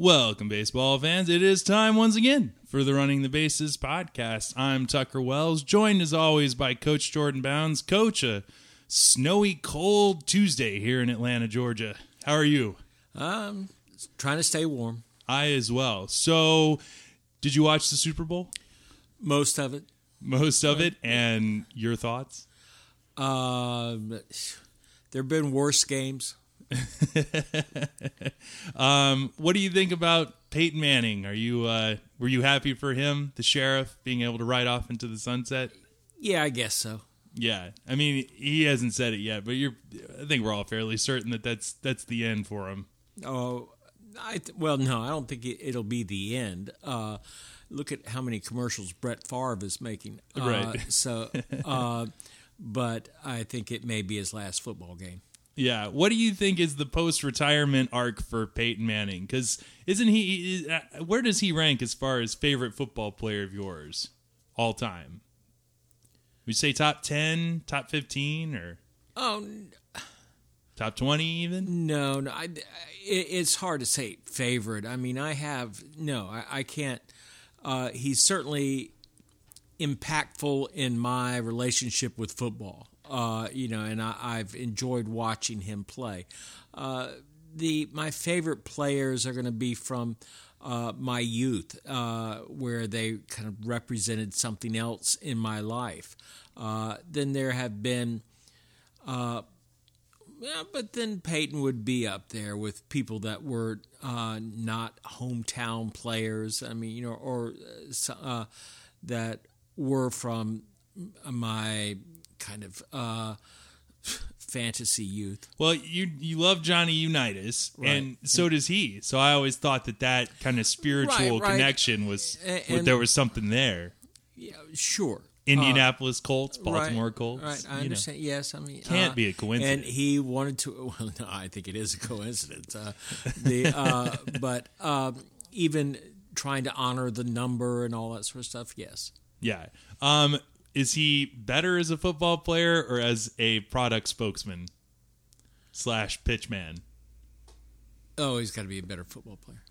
Welcome, baseball fans. It is time once again for the Running the Bases podcast. I'm Tucker Wells, joined as always by Coach Jordan Bounds. Coach, a snowy, cold Tuesday here in Atlanta, Georgia. How are you? Um, trying to stay warm. I as well. So, did you watch the Super Bowl? Most of it. Most of it, and your thoughts? Um, there have been worse games. Um, what do you think about Peyton Manning? Are you uh, were you happy for him, the sheriff, being able to ride off into the sunset? Yeah, I guess so. Yeah, I mean he hasn't said it yet, but you're. I think we're all fairly certain that that's that's the end for him. Oh, I th- well, no, I don't think it, it'll be the end. Uh, look at how many commercials Brett Favre is making. Uh, Right. So, uh, but I think it may be his last football game. Yeah, what do you think is the post-retirement arc for Peyton Manning? Because isn't he? uh, Where does he rank as far as favorite football player of yours all time? Would you say top ten, top fifteen, or Oh n- top twenty even? no, no, I, it, it's hard to say favorite. I mean, I have no, I, I can't. Uh, he's certainly impactful in my relationship with football. Uh, you know, and I, I've enjoyed watching him play. Uh, the my favorite players are going to be from uh, my youth, uh, where they kind of represented something else in my life. Uh, then there have been. Uh, yeah, but then Peyton would be up there with people that were uh, not hometown players. I mean, you know, or uh, that were from my kind of uh, fantasy youth. Well, you you love Johnny Unitas, Right. and so does he. So I always thought that that kind of spiritual Right, right. connection was and- there was something there. Yeah, sure. Indianapolis Colts, Baltimore right, Colts. Right, I you know. understand. Yes, I mean Can't uh, be a coincidence. And he wanted to. Well, no, I think it is a coincidence. Uh, the uh, but um, even trying to honor the number and all that sort of stuff. Yes. Yeah. Um, is he better as a football player or as a product spokesman slash pitchman? Oh, he's got to be a better football player.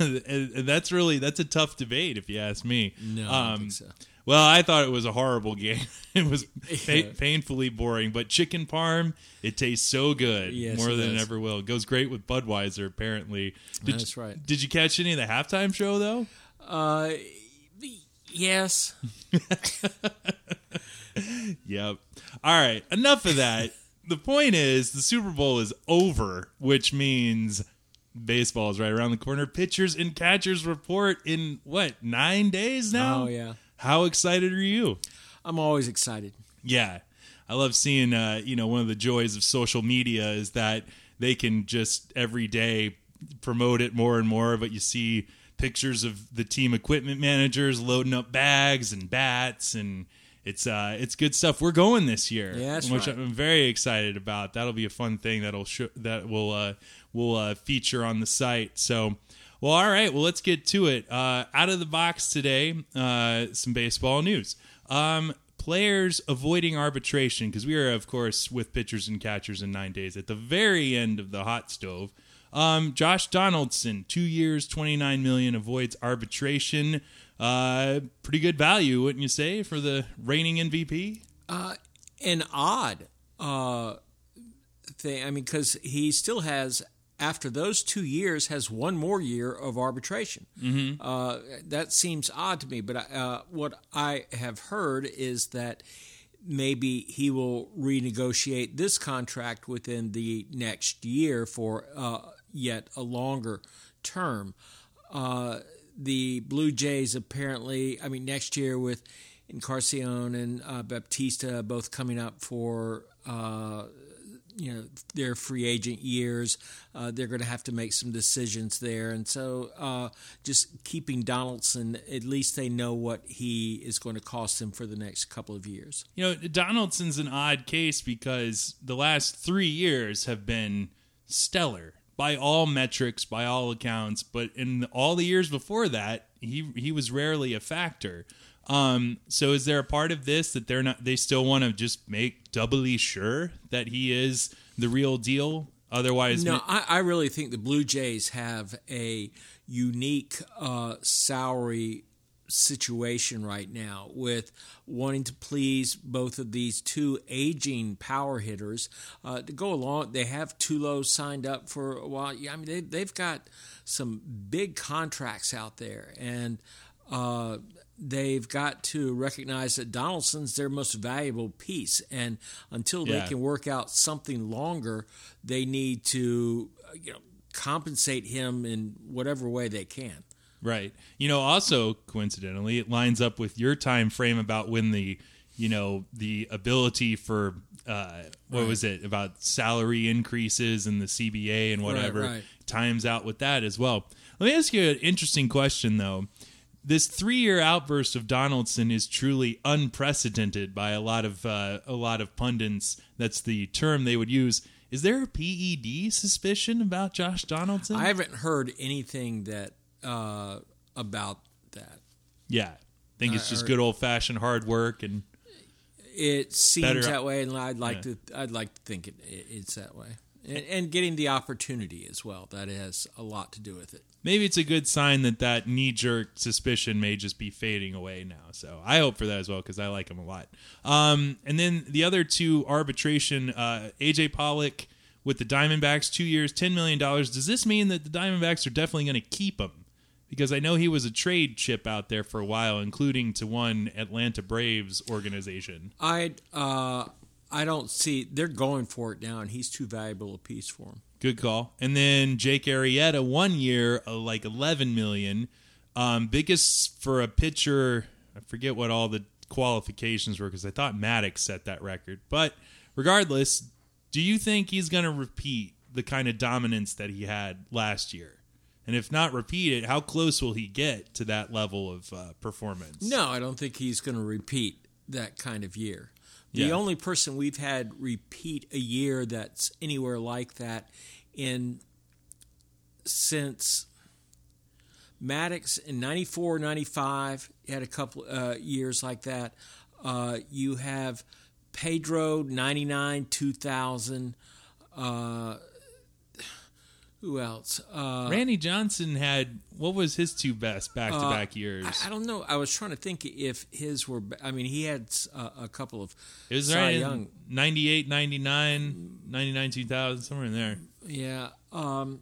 and and that's really that's a tough debate if you ask me. No, I don't Um, think so. Well, I thought it was a horrible game. it was pa- painfully boring, but chicken parm it tastes so good, Yes, more than it ever will. It goes great with Budweiser, apparently. Did, That's right. Did you catch any of the halftime show though? Uh, yes. Yep. All right. Enough of that. the point is, the Super Bowl is over, which means baseball is right around the corner. Pitchers and catchers report in what nine days now. Oh yeah. How excited are you? I'm always excited. Yeah. I love seeing, uh, you know, one of the joys of social media is that they can just every day promote it more and more, but you see pictures of the team equipment managers loading up bags and bats and it's uh it's good stuff. We're going this year, Yeah, that's which right. I'm very excited about. That'll be a fun thing that'll show, that will uh will uh, feature on the site. So, well, all right. Well, let's get to it. Uh, out of the box today, uh, some baseball news. Um, players avoiding arbitration because we are, of course, with pitchers and catchers in nine days at the very end of the hot stove. Um, Josh Donaldson, two years, twenty nine million, avoids arbitration. Uh, pretty good value, wouldn't you say, for the reigning MVP? An odd uh, thing. I mean, because he still has. After those two years, has one more year of arbitration. Mm-hmm. Uh, that seems odd to me. But uh, what I have heard is that maybe he will renegotiate this contract within the next year for uh, yet a longer term. Uh, the Blue Jays apparently, I mean, next year with Encarnacion and uh, Bautista both coming up for. Uh, you know their free agent years, uh, they're going to have to make some decisions there, and so uh, just keeping Donaldson, at least they know what he is going to cost them for the next couple of years. You know, Donaldson's an odd case because the last three years have been stellar by all metrics, by all accounts. But in all the years before that, he he was rarely a factor. Um, so is there a part of this that they're not? They still want to just make doubly sure that he is the real deal. Otherwise, No, I, I really think the Blue Jays have a unique uh, salary situation right now with wanting to please both of these two aging power hitters uh, to go along. They have Tulo signed up for a while. Yeah, I mean they, they've got some big contracts out there, and uh, they've got to recognize that Donaldson's their most valuable piece, and until Yeah. they can work out something longer, they need to uh, you know compensate him in whatever way they can. Right. You know, also coincidentally, it lines up with your time frame about when the, you know, the ability for uh, what Right. was it about salary increases and the CBA and whatever right. times out with that as well. Let me ask you an interesting question though. This three-year outburst of Donaldson is truly unprecedented by a lot of uh, a lot of pundits. That's the term they would use. Is there a PED suspicion about Josh Donaldson? I haven't heard anything that uh, about that. yeah, I think it's just good old-fashioned hard work and It seems Better- that way, and I'd like Yeah. to. I'd like to think it, it, it's that way, and, and getting the opportunity as well. That has a lot to do with it. maybe it's a good sign that that knee jerk suspicion may just be fading away now. So I hope for that as well because I like him a lot. Um, and then the other two arbitration, uh, AJ Pollock with the Diamondbacks, two years, ten million dollars. Does this mean that the Diamondbacks are definitely going to keep him? Because I know he was a trade chip out there for a while, including to one Atlanta Braves organization. I uh, I don't see they're going for it now, and he's too valuable a piece for him. Good call. And then Jake Arrieta, one year, uh, like eleven million. Um, biggest for a pitcher. I forget what all the qualifications were because I thought Maddux set that record. But regardless, do you think he's going to repeat the kind of dominance that he had last year? And if not repeat it, how close will he get to that level of uh, performance? No, I don't think he's going to repeat that kind of year. The Yeah. only person we've had repeat a year that's anywhere like that in since Maddux in 94, 95, he had a couple uh, years like that. Uh, you have Pedro, 99, 2000. Uh, who else? Uh, Randy Johnson had what was his two best back to back years? I, I don't know. I was trying to think if his were. I mean, he had uh, a couple of. It was Cy right Young. 98, 99, 99, 2000, somewhere in there. Yeah. Um,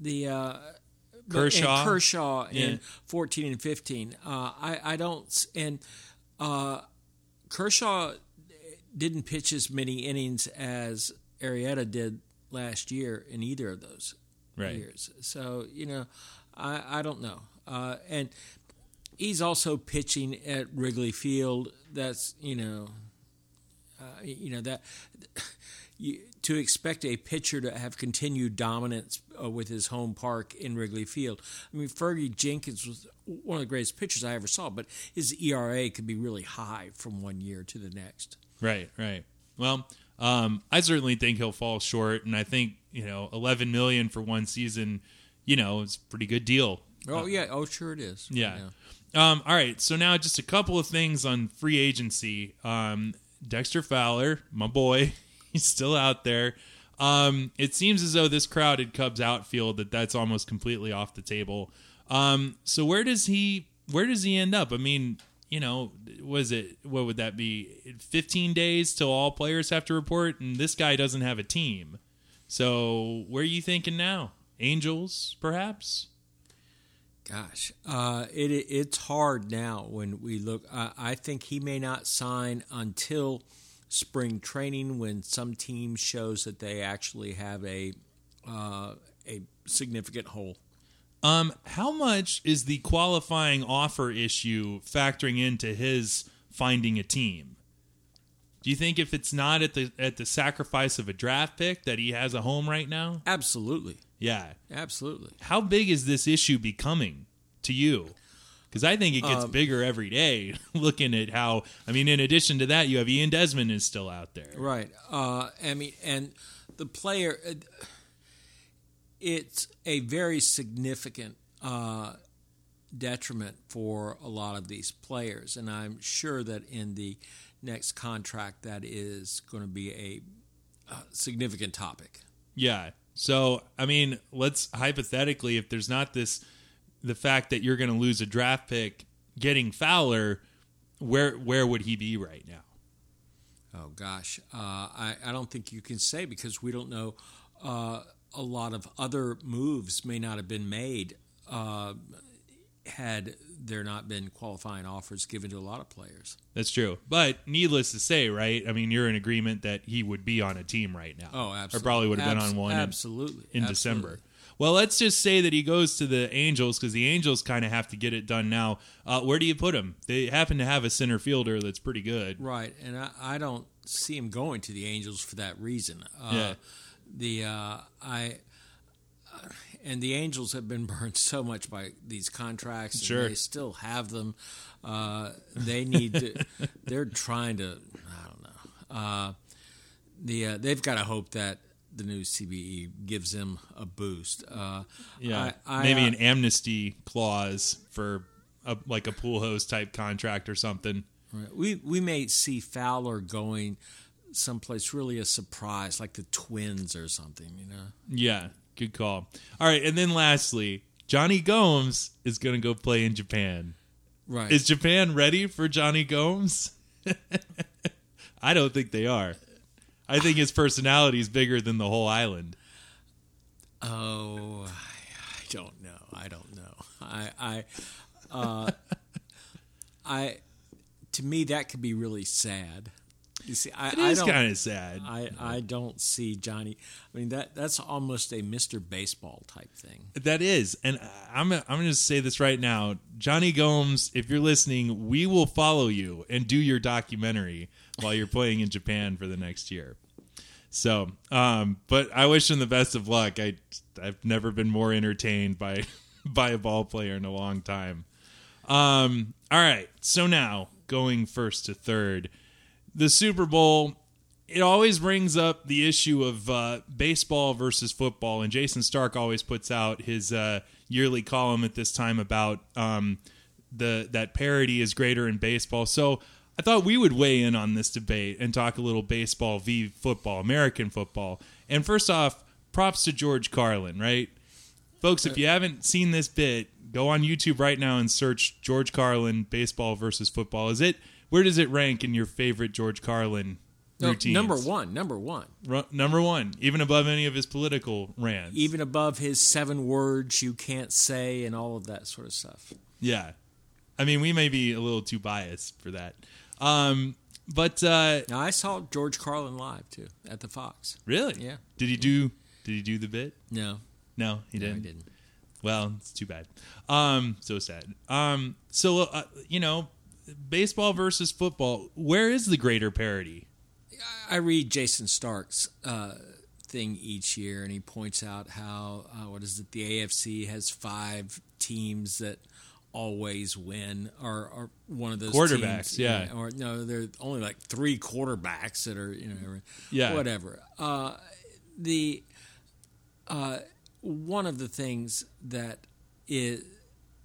the uh, Kershaw. and Kershaw in fourteen and fifteen. Uh, I I don't and uh, Kershaw didn't pitch as many innings as Arrieta did last year in either of those Right. years. So you know, I I don't know. Uh, and he's also pitching at Wrigley Field. That's you know, uh, you know that you, to expect a pitcher to have continued dominance uh, with his home park in Wrigley Field. I mean, Fergie Jenkins was one of the greatest pitchers I ever saw, but his ERA could be really high from one year to the next. Right, right. Well, um, I certainly think he'll fall short, and I think you know, eleven million for one season, you know, is a pretty good deal. Oh yeah, oh sure it is. Yeah. Um, all right. So now just a couple of things on free agency. Um, Dexter Fowler, my boy, he's still out there. Um, it seems as though this crowded Cubs outfield that that's almost completely off the table. Um, so where does he where does he end up? I mean, you know, was it what would that be? 15 days till all players have to report, and this guy doesn't have a team. So where are you thinking now? Angels, perhaps? Gosh, uh, it it's hard now when we look. I I think he may not sign until spring training when some team shows that they actually have a uh, a significant hole. Um, how much is the qualifying offer issue factoring into his finding a team? Do you think if it's not at the at the sacrifice of a draft pick that he has a home right now? Absolutely, Yeah. absolutely. How big is this issue becoming to you? Because I think it gets Um, bigger every day. Looking at how, I mean, in addition to that, you have Ian Desmond is still out there. Right. Uh, I mean, and the player, uh, it's a very significant uh, detriment for a lot of these players. And I'm sure that in the next contract, that is going to be a uh, significant topic. Yeah. So, I mean, let's hypothetically, if there's not this, the fact that you're going to lose a draft pick getting Fowler, where where would he be right now? Oh gosh, uh, I I don't think you can say because we don't know. Uh, a lot of other moves may not have been made uh, had there not been qualifying offers given to a lot of players. That's true. But needless to say, right? I mean, you're in agreement that he would be on a team right now. Oh, absolutely. Or probably would have Abs- been on one in- absolutely in, absolutely. December. Well, let's just say that he goes to the Angels because the Angels kind of have to get it done now. Uh, where do you put him? They happen to have a center fielder that's pretty good. Right, and I, I don't see him going to the Angels for that reason. Uh, Yeah. The uh, I uh, and the Angels have been burned so much by these contracts, and Sure. they still have them. Uh, they need to. they're trying to. I don't know. Uh, the uh, they've got to hope that the new CBA gives them a boost. Uh, Yeah, I, I, maybe uh, an amnesty clause for a, like a Pujols type contract or something. Right. We we may see Fowler going someplace really a surprise, like the Twins or something. You know. Yeah, good call. All right, and then lastly, Jonny Gomes is going to go play in Japan. Right. Is Japan ready for Jonny Gomes? I don't think they are. I think his personality is bigger than the whole island. oh, I, I don't know. I don't know. I I uh, I to me that could be really sad. You see, I, It I kind of sad. I, I don't see Johnny. I mean that that's almost a Mr. Baseball type thing. That is, and I'm I'm going to say this right now, Jonny Gomes. If you're listening, we will follow you and do your documentary while you're playing in Japan for the next year. So, um, but I wish him the best of luck. I I've never been more entertained by by a ball player in a long time. Um, all right, so now going first to third, the Super Bowl. It always brings up the issue of uh, baseball versus football, and Jayson Stark always puts out his uh, yearly column at this time about um, the that parity is greater in baseball. So I thought we would weigh in on this debate and talk a little baseball v football, American football. And first off, props to George Carlin, right? Folks, if you haven't seen this bit, go on YouTube right now and search George Carlin baseball versus football. Is it where does it rank in your favorite George Carlin No, routines? number one, number one, Ru- number one, even above any of his political rants. even above his seven words you can't say and all of that sort of stuff. yeah, I mean, we may be a little too biased for that. Um, but uh, Now I saw George Carlin live too at the Fox. really, Yeah. Did he do? Did he do the bit? No, No, he no, didn't. Didn't. Well, it's too bad. Um, so sad. Um, so uh, you know, baseball versus football. Where is the greater parity? I read Jayson Stark's uh, thing each year, and he points out how uh, what is it? The AFC has five teams that always win, or, or one of those Quarterbacks, teams, yeah. or no, there are only like three quarterbacks that are you know, Yeah. whatever. Uh, the uh, one of the things that is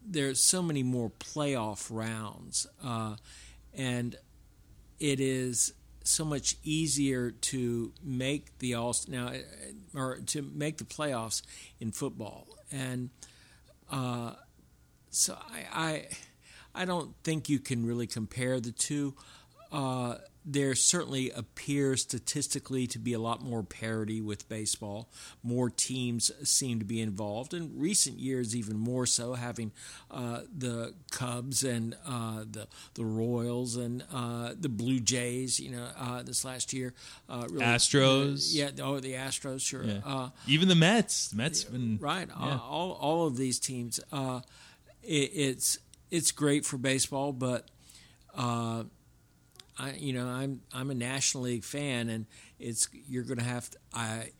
there's so many more playoff rounds, uh, and it is so much easier to make the all now uh, or to make the playoffs in football, and uh, so I, I I don't think you can really compare the two. Uh, there certainly appears statistically to be a lot more parity with baseball. More teams seem to be involved. In recent years, even more so, having uh, the Cubs and uh, the the Royals and uh, the Blue Jays. You know, uh, this last year, uh, really, Astros. yeah, oh, the Astros, sure. Yeah. Uh, Even the Mets. The Mets been right yeah. all, all of these teams uh, it, it's it's great for baseball but uh, I you know I'm I'm a National League fan and it's you're going to have to I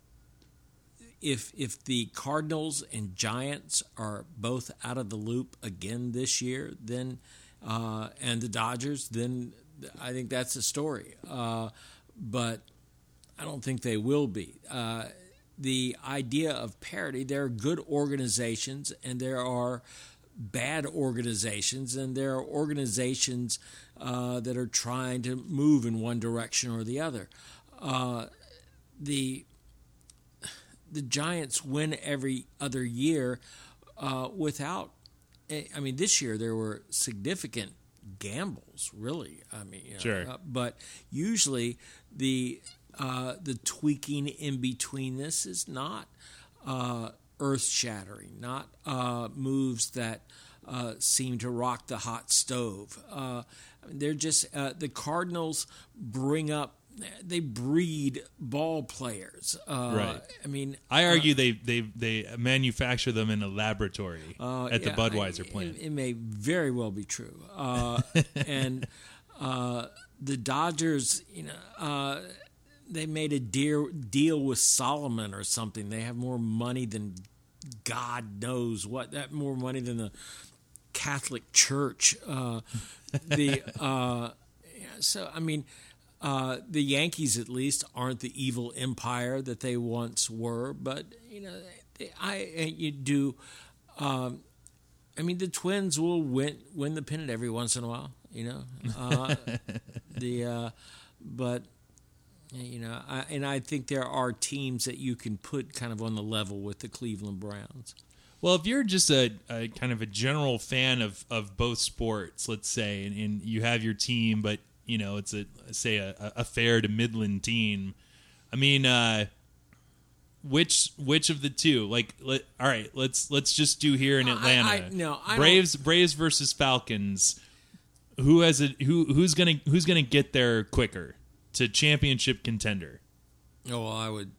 if if the Cardinals and Giants are both out of the loop again this year then uh, and the Dodgers then I think that's a story uh, but I don't think they will be. Uh, the idea of parity, there are good organizations and there are bad organizations, and there are organizations uh, that are trying to move in one direction or the other. Uh, the the Giants win every other year uh, without. eh, I mean, this year there were significant gambles. Really, I mean, you know, Sure. uh, but usually the uh, the tweaking in between this is not uh, earth shattering, not uh, moves that uh, seem to rock the hot stove. Uh, they're just uh, the Cardinals bring up. They breed ball players. Uh, Right. I mean, I argue they, they they manufacture them in a laboratory uh, at the Budweiser I- plant. It, it may very well be true. Uh, and uh, the Dodgers, you know, uh, they made a deal deal with Solomon or something. They have more money than God knows what. That more money than the Catholic Church. Uh, the uh, so I mean. Uh, the Yankees, at least, aren't the evil empire that they once were. But you know, they, I you do. Um, I mean, the Twins will win win the pennant every once in a while. You know, uh, the uh, but you know, I, and I think there are teams that you can put kind of on the level with the Cleveland Browns. Well, if you're just a, a kind of a general fan of, of both sports, let's say, and, and you have your team, but you know it's a say a, a fair to Midland team. I mean, uh, which which of the two? Like, let, all right, let's let's just do here in Atlanta. I- no, I don't- Braves Braves versus Falcons. Who has a who who's gonna who's gonna get there quicker to championship contender? Oh, well, I would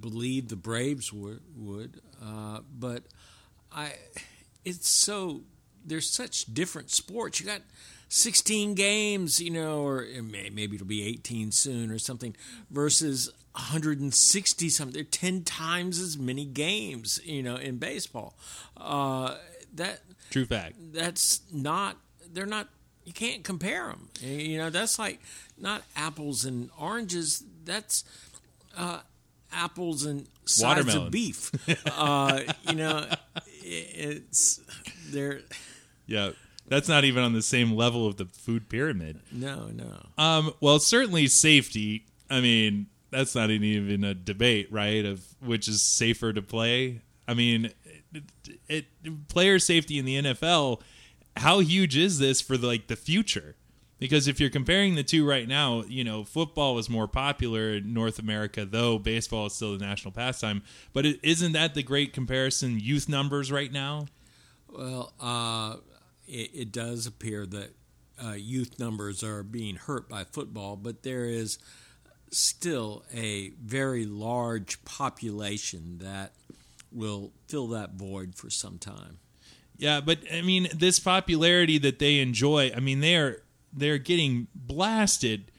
believe the Braves would, would uh, but I, it's so there's such different sports. You got 16 games, you know, or may, maybe it'll be 18 soon or something, versus 160 something. There are 10 times as many games, you know, in baseball. Uh, that True fact. that's not they're not you can't compare them you know that's like not apples and oranges that's uh, apples and sides Watermelon. of beef uh, you know it's they're Yeah, that's not even on the same level of the food pyramid. no no Um, well, certainly safety. I mean, that's not even a debate, right? Of which is safer to play. I mean, it, it, player safety in the NFL. How huge is this for the, like the future? Because if you're comparing the two right now, you know, football is more popular in North America, though baseball is still the national pastime. But isn't that the great comparison? Youth numbers right now. well uh, it, it does appear that uh, youth numbers are being hurt by football but there is still a very large population that will fill that void for some time. Yeah, but I mean, this popularity that they enjoy, I mean, they're they're getting blasted.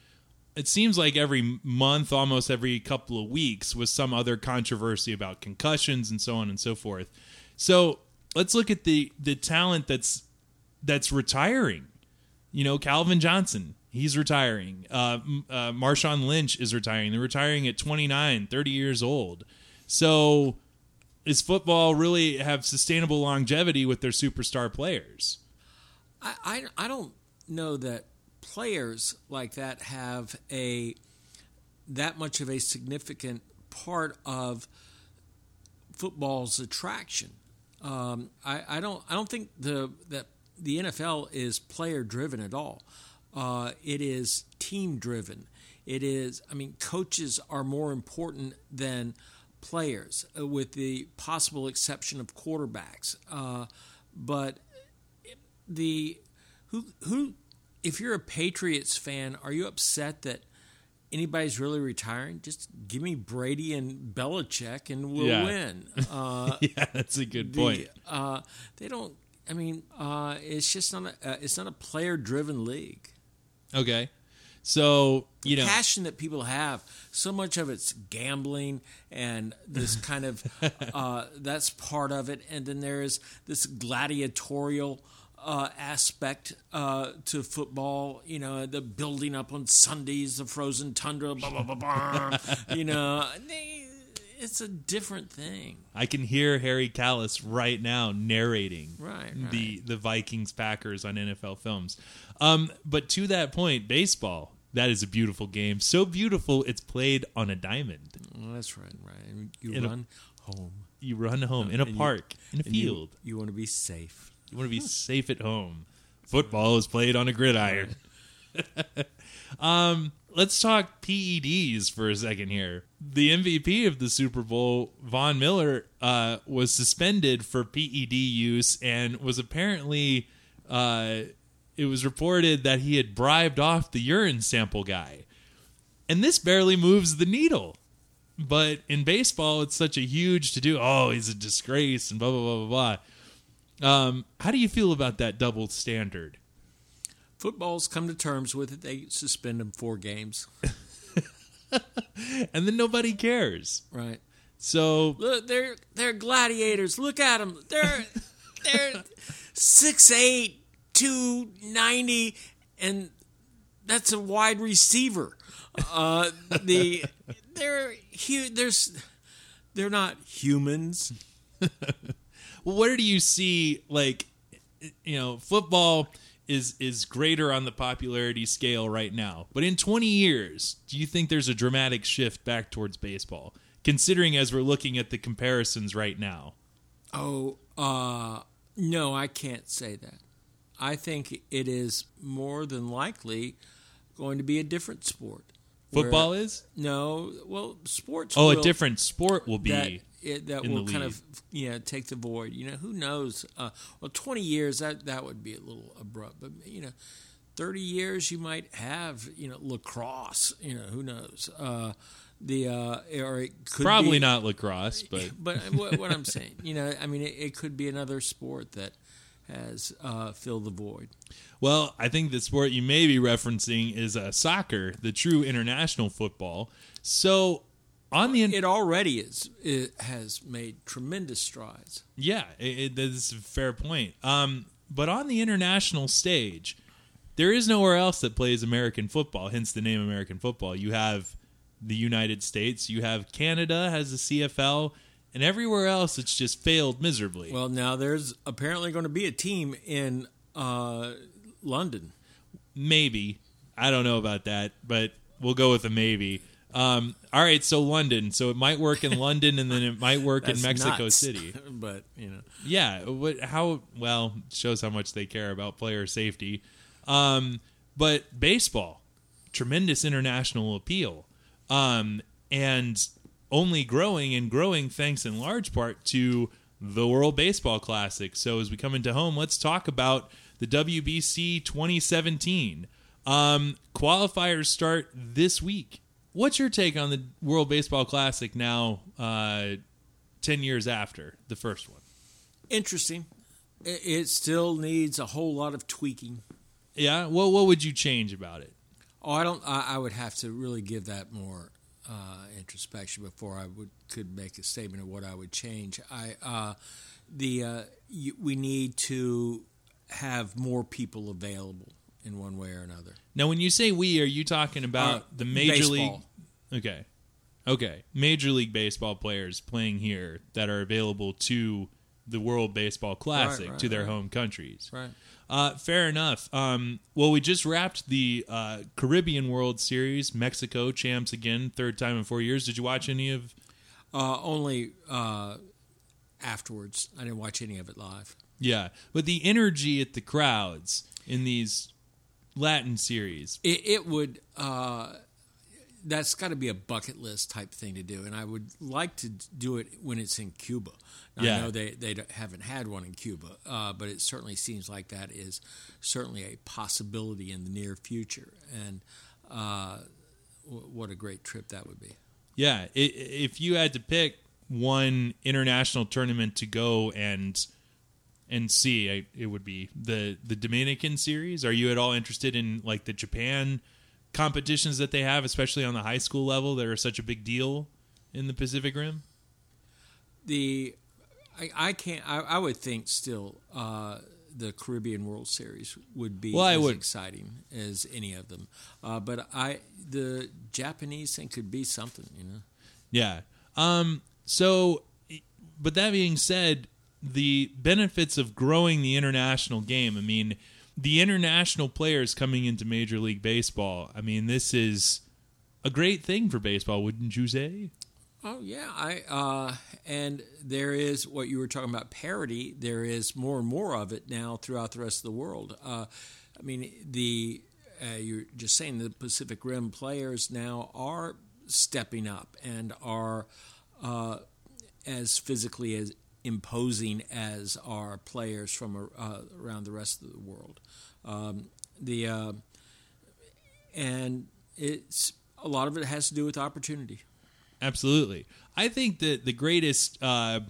It seems like every month, almost every couple of weeks, with some other controversy about concussions and so on and so forth. So let's look at the the talent that's that's retiring. You know, Calvin Johnson, he's retiring. Uh, uh, Marshawn Lynch is retiring. They're retiring at 29, 30 years old. So is football really have sustainable longevity with their superstar players? I, I, I don't know that players like that have a that much of a significant part of football's attraction. Um, I, I don't I don't think the that the NFL is player driven at all. Uh, it is team driven. It is I mean coaches are more important than players, uh, with the possible exception of quarterbacks. Uh, but the who who if you're a Patriots fan, are you upset that anybody's really retiring? Just give me Brady and Belichick, and we'll Yeah. win. Uh, yeah, that's a good the, point. uh, they don't. I mean, uh, it's just not a. Uh, it's not a player-driven league. Okay. So, you know, Passion that people have, so much of it's gambling and this kind of. Uh, that's part of it, and then there is this gladiatorial. Uh, aspect uh, to football, you know, the building up on Sundays, the frozen tundra, blah blah blah blah. you know, they, it's a different thing, I can hear Harry Kalas right now narrating right? the the Vikings Packers on NFL films. Um, but to that point, baseball That is a beautiful game. So beautiful, it's played on a diamond. Well, that's right, right. You In a- run home You run home in a And you- park, in a and you- field. You, want to be safe. You want to be safe at home. Football is played on a gridiron. um, let's talk PEDs for a second here. The MVP of the Super Bowl, Von Miller, uh, was suspended for PED use and was apparently. Uh, it was reported that he had bribed off the urine sample guy. And this barely moves the needle. But in baseball, it's such a huge to do. Oh, he's a disgrace and blah, blah, blah, blah, blah. Um, how do you feel about that double standard? Football's come to terms with it. They suspend them four games. And then nobody cares. Right. So Look, they're they're gladiators. Look at them. They're they're six eight, two ninety, and that's a wide receiver. Uh, the they're hu- there's they're not humans. well, where do you see like you know football is is greater on the popularity scale right now but in 20 years do you think there's a dramatic shift back towards baseball considering as we're looking at the comparisons right now Oh, uh, no, I can't say that. I think it is more than likely going to be a different sport. football Where- is No, well, sports. oh will- a different sport will be that it, that will kind league. of yeah you know, take the void. You know, who knows? Uh, well, twenty years that that would be a little abrupt, but you know, thirty years you might have you know lacrosse. You know, who knows? Uh, the uh, or it could probably be, not lacrosse but But what, what I'm saying, you know, I mean, it, it could be another sport that has uh, filled the void. Well, I think the sport you may be referencing is uh, soccer, the true international football. So, on the It already is. It has made tremendous strides. yeah, it, it, that's a fair point. Um, but on the international stage, there is nowhere else that plays American football. Hence the name American football. You have the United States, you have Canada has the CFL, and everywhere else it's just failed miserably. Well, now there's apparently going to be a team in uh, London. maybe I don't know about that, but we'll go with a maybe. Um, all right, so London. So it might work in London, and then it might work in Mexico nuts. City. but you know, Yeah. What? How? Well, shows how much they care about player safety. Um, but baseball, tremendous international appeal, um, and only growing and growing thanks in large part to the World Baseball Classic. So as we come into home, let's talk about the WBC 2017. Um, qualifiers start this week. What's your take on the World Baseball Classic now, uh, 10 years after the first one? interesting. It, still needs a whole lot of tweaking. Yeah. Well, what would you change about it? Oh, I don't. I, I would have to really give that more uh, introspection before I would could make a statement of what I would change. I uh, the uh, you, we need to have more people available in one way or another. Now, when you say we, are you talking about Uh, the major baseball. league? Okay. Okay. Major league baseball players playing here that are available to the World Baseball Classic right, to their right. home countries. Right. Uh, fair enough. Um, well, we just wrapped the uh, Caribbean World Series. Mexico champs again, third time in four years. Did you watch any of? Uh, only uh, afterwards. I didn't watch any of it live. Yeah, but the energy at the crowds in these Latin series. It, it would. That's got to be a bucket list type thing to do, and I would like to do it when it's in Cuba. Now, Yeah. I know they they haven't had one in Cuba, uh, but it certainly seems like that is certainly a possibility in the near future. And uh, w- what a great trip that would be! Yeah, i- if you had to pick one international tournament to go and and see, I- it would be the the Dominican series. Are you at all interested in like the Japan competitions that they have, especially on the high school level, that are such a big deal in the Pacific Rim? The I, I can't. I, I would think still uh, the Caribbean World Series would be Well, as would- exciting as any of them. Uh, but I the Japanese thing could be something. You know. Yeah. Um. So, but that being said, the benefits of growing the international game. I mean, the international players coming into Major League Baseball, I mean, this is a great thing for baseball, wouldn't you say? Oh yeah, I uh, and there is what you were talking about parity. There is more and more of it now throughout the rest of the world. Uh, I mean, the uh, you're just saying the Pacific Rim players now are stepping up and are uh, as physically as imposing as are players from uh, around the rest of the world. Um, the uh, and it's a lot of it has to do with opportunity. Absolutely, I think that the greatest uh,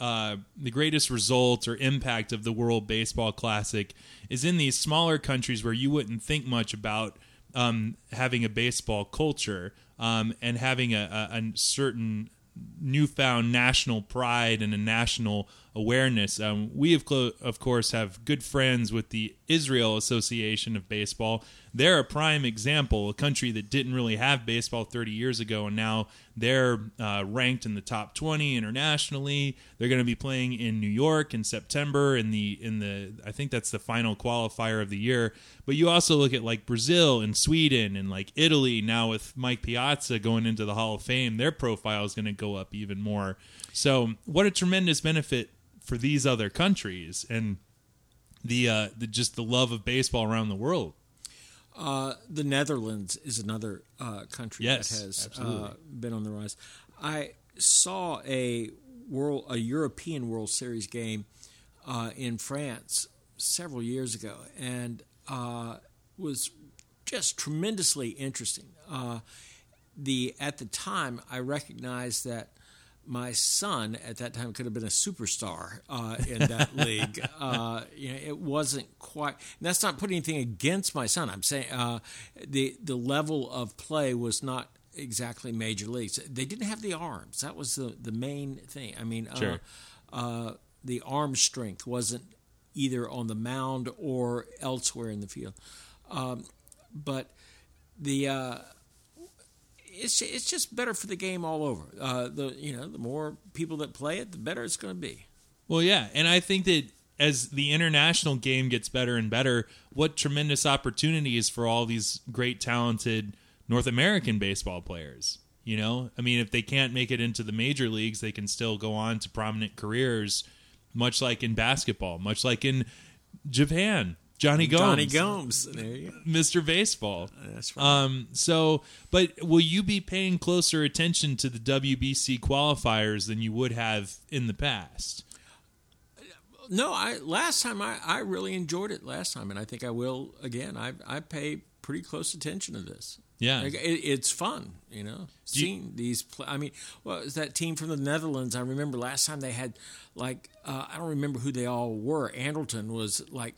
uh, the greatest result or impact of the World Baseball Classic is in these smaller countries where you wouldn't think much about um, having a baseball culture um, and having a, a, a certain newfound national pride and a national awareness. Um, we, of, clo- of course, have good friends with the Israel Association of Baseball. They're a prime example, a country that didn't really have baseball 30 years ago, and now they're uh, ranked in the top 20 internationally. They're going to be playing in New York in September in the in the I think that's the final qualifier of the year. But you also look at like Brazil and Sweden and like Italy now with Mike Piazza going into the Hall of Fame. Their profile is going to go up even more. So what a tremendous benefit for these other countries and the uh, the just the love of baseball around the world. Uh, the Netherlands is another uh, country Yes, that has uh, been on the rise. I saw a world, a European World Series game uh, in France several years ago, and uh, was just tremendously interesting. Uh, the at the time, I recognized that my son at that time could have been a superstar uh, in that league. Uh, you know, it wasn't quite. And that's not putting anything against my son. I'm saying uh, the the level of play was not exactly major leagues. They didn't have the arms. That was the the main thing. I mean, Sure. uh, uh, the arm strength wasn't either on the mound or elsewhere in the field. Um, but the uh, it's it's just better for the game all over. Uh, the you know the more people that play it, the better it's going to be. Well, yeah, and I think that as the international game gets better and better, what tremendous opportunities for all these great talented North American baseball players. You know, I mean, if they can't make it into the major leagues, they can still go on to prominent careers, much like in basketball, much like in Japan. Jonny Gomes, Jonny Gomes, there you go. Mr. Baseball. That's right. Um, so, but will you be paying closer attention to the WBC qualifiers than you would have in the past? no, I last time I, I really enjoyed it last time, and I think I will again. I I pay pretty close attention to this. Yeah. Like, it, it's fun, you know, Do you- seeing these. Play, I mean, well, it was that team from the Netherlands? I remember last time they had like uh, I don't remember who they all were. Andrelton was like.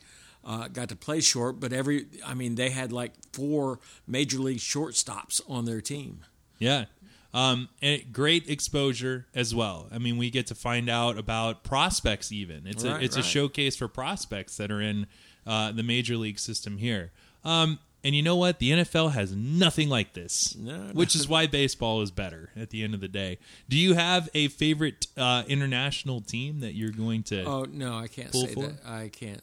Uh, got to play short, but every I mean they had like four major league shortstops on their team. Yeah. Um, and great exposure as well. I mean, we get to find out about prospects. Even it's a Right, it's a showcase for prospects that are in uh, the major league system here. Um, and you know what? The NFL has nothing like this, No, no. which is why baseball is better. At the end of the day, do you have a favorite uh, international team that you're going to? Oh no, I can't say for? that. I can't.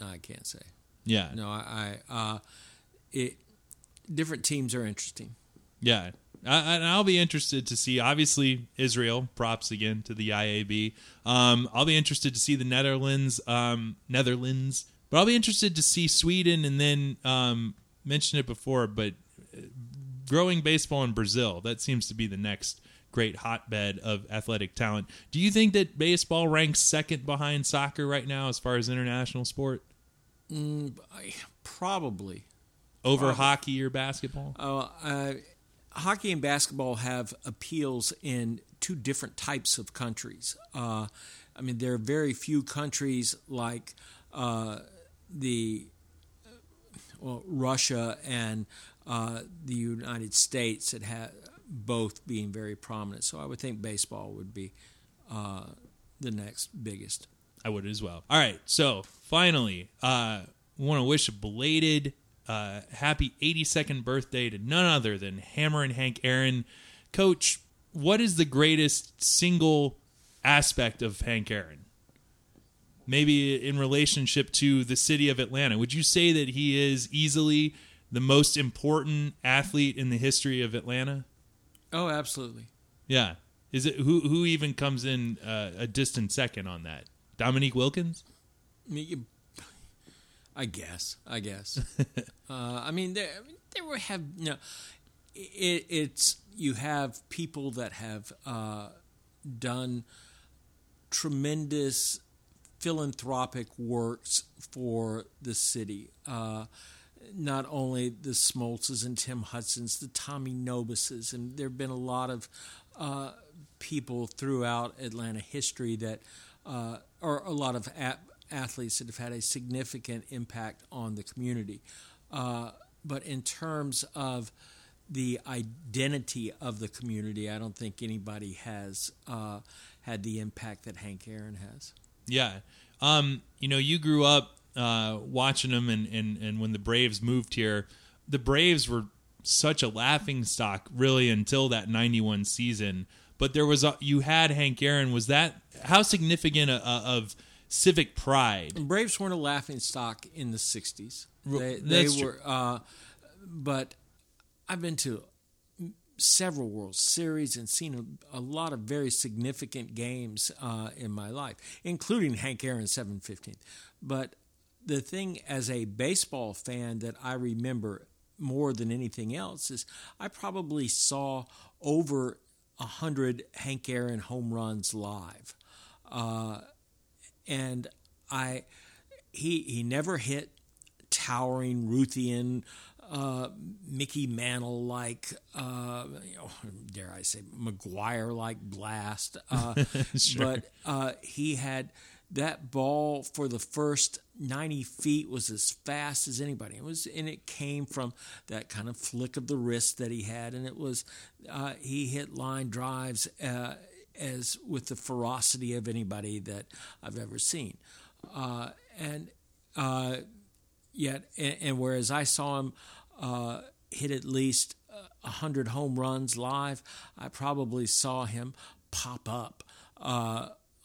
I can't say. yeah, No, I. I uh, it. Different teams are interesting. Yeah. I, and I'll be interested to see. Obviously, Israel. Props again to the IAB. Um, I'll be interested to see the Netherlands. Um, Netherlands, but I'll be interested to see Sweden, and then um, mentioned it before, but uh, growing baseball in Brazil. That seems to be the next great hotbed of athletic talent. Do you think that baseball ranks second behind soccer right now as far as international sport I, probably. over hockey or basketball? Uh, uh, hockey and basketball have appeals in two different types of countries. Uh, I mean, there are very few countries like uh, the well, Russia and uh, the United States that have both being very prominent. So I would think baseball would be uh, the next biggest. I would as well. All right, so finally, uh, want to wish a belated uh, happy 82nd birthday to none other than Hammerin' Hank Aaron. Coach, what is the greatest single aspect of Hank Aaron? maybe in relationship to the city of Atlanta. Would you say that he is easily the most important athlete in the history of Atlanta? Oh, absolutely. Yeah. Is it who who even comes in uh, a distant second on that? Dominique Wilkins? I I guess. I guess. uh, I mean, there, there were have you know, it, it's you have people that have uh, done tremendous philanthropic works for the city. Not only the Smoltzes and Tim Hudsons, the Tommy Nobises, and there have been a lot of uh, people throughout Atlanta history that, uh, a lot of athletes that have had a significant impact on the community. Uh, but in terms of the identity of the community, I don't think anybody has uh, had the impact that Hank Aaron has. Yeah. Um, you know, you grew up uh, watching them, and, and, and when the Braves moved here, the Braves were such a laughing stock, really, until that 91 season. But there was, a, you had Hank Aaron. Was that, how significant a, a, of civic pride? Braves weren't a laughing stock in the '60s. They, they were, uh, but I've been to several World Series and seen a, a lot of very significant games uh, in my life, including Hank Aaron's 715. But the thing as a baseball fan that I remember more than anything else is I probably saw over a hundred Hank Aaron home runs live. Uh, and I he he never hit towering Ruthian uh, Mickey Mantle like uh, you know, dare I say McGwire like blast, uh, but uh, he had that ball for the first 90 feet was as fast as anybody. It was, and it came from that kind of flick of the wrist that he had, and it was uh, he hit line drives uh, as with the ferocity of anybody that I've ever seen, uh, and uh, yet, and, and whereas I saw him uh, hit at least hundred home runs live, I probably saw him pop up.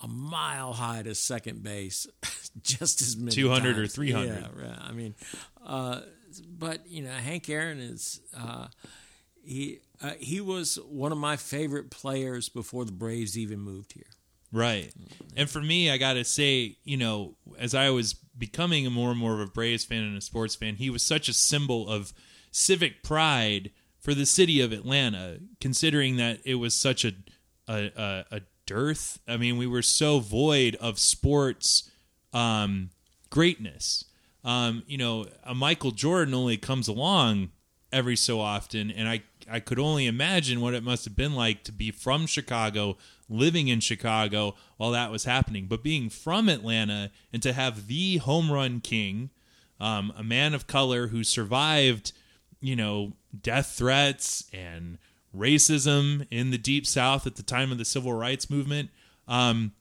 A mile high to second base, just as many 200 or 300. Yeah, right. I mean, uh, but you know, Hank Aaron is uh, he uh, he was one of my favorite players before the Braves even moved here. Right. And for me, I got to say, you know, as I was becoming a more and more of a Braves fan and a sports fan, he was such a symbol of civic pride for the city of Atlanta, considering that it was such a a, a, a dearth. I mean, we were so void of sports um, greatness. Um, you know, a Michael Jordan only comes along every so often, and I I could only imagine what it must have been like to be from Chicago, living in Chicago while that was happening. But being from Atlanta and to have the home run king, um, a man of color who survived, you know, death threats and racism in the deep south at the time of the civil rights movement. Um,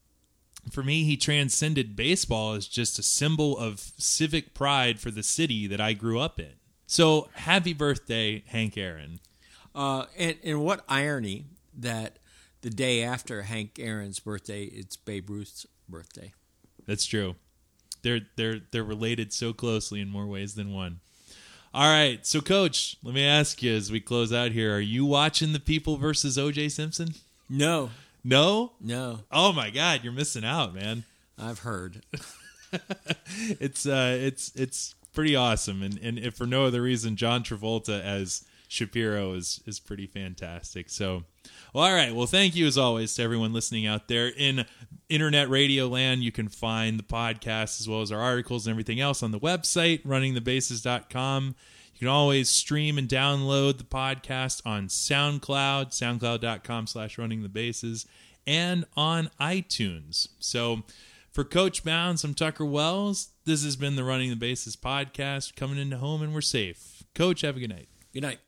for me, he transcended baseball as just a symbol of civic pride for the city that I grew up in. So, happy birthday, Hank Aaron. Uh, and, and what irony that the day after Hank Aaron's birthday, it's Babe Ruth's birthday. That's true. They're they're they're related so closely in more ways than one. All right, so coach, let me ask you as we close out here: Are you watching the People versus O.J. Simpson? No, No. no, Oh my God, you're missing out, man. I've heard. It's uh, it's it's pretty awesome, and and if for no other reason, John Travolta as Shapiro is is pretty fantastic. So, well, all right. Well, thank you as always to everyone listening out there in internet radio land. You can find the podcast as well as our articles and everything else on the website runningthebases.com. You can always stream and download the podcast on SoundCloud, soundcloud.com slash running the bases, and on iTunes. So for Coach Bounds, I'm Tucker Wells. This has been the Running the Bases podcast, coming into home and we're safe. Coach, have a good night. Good night.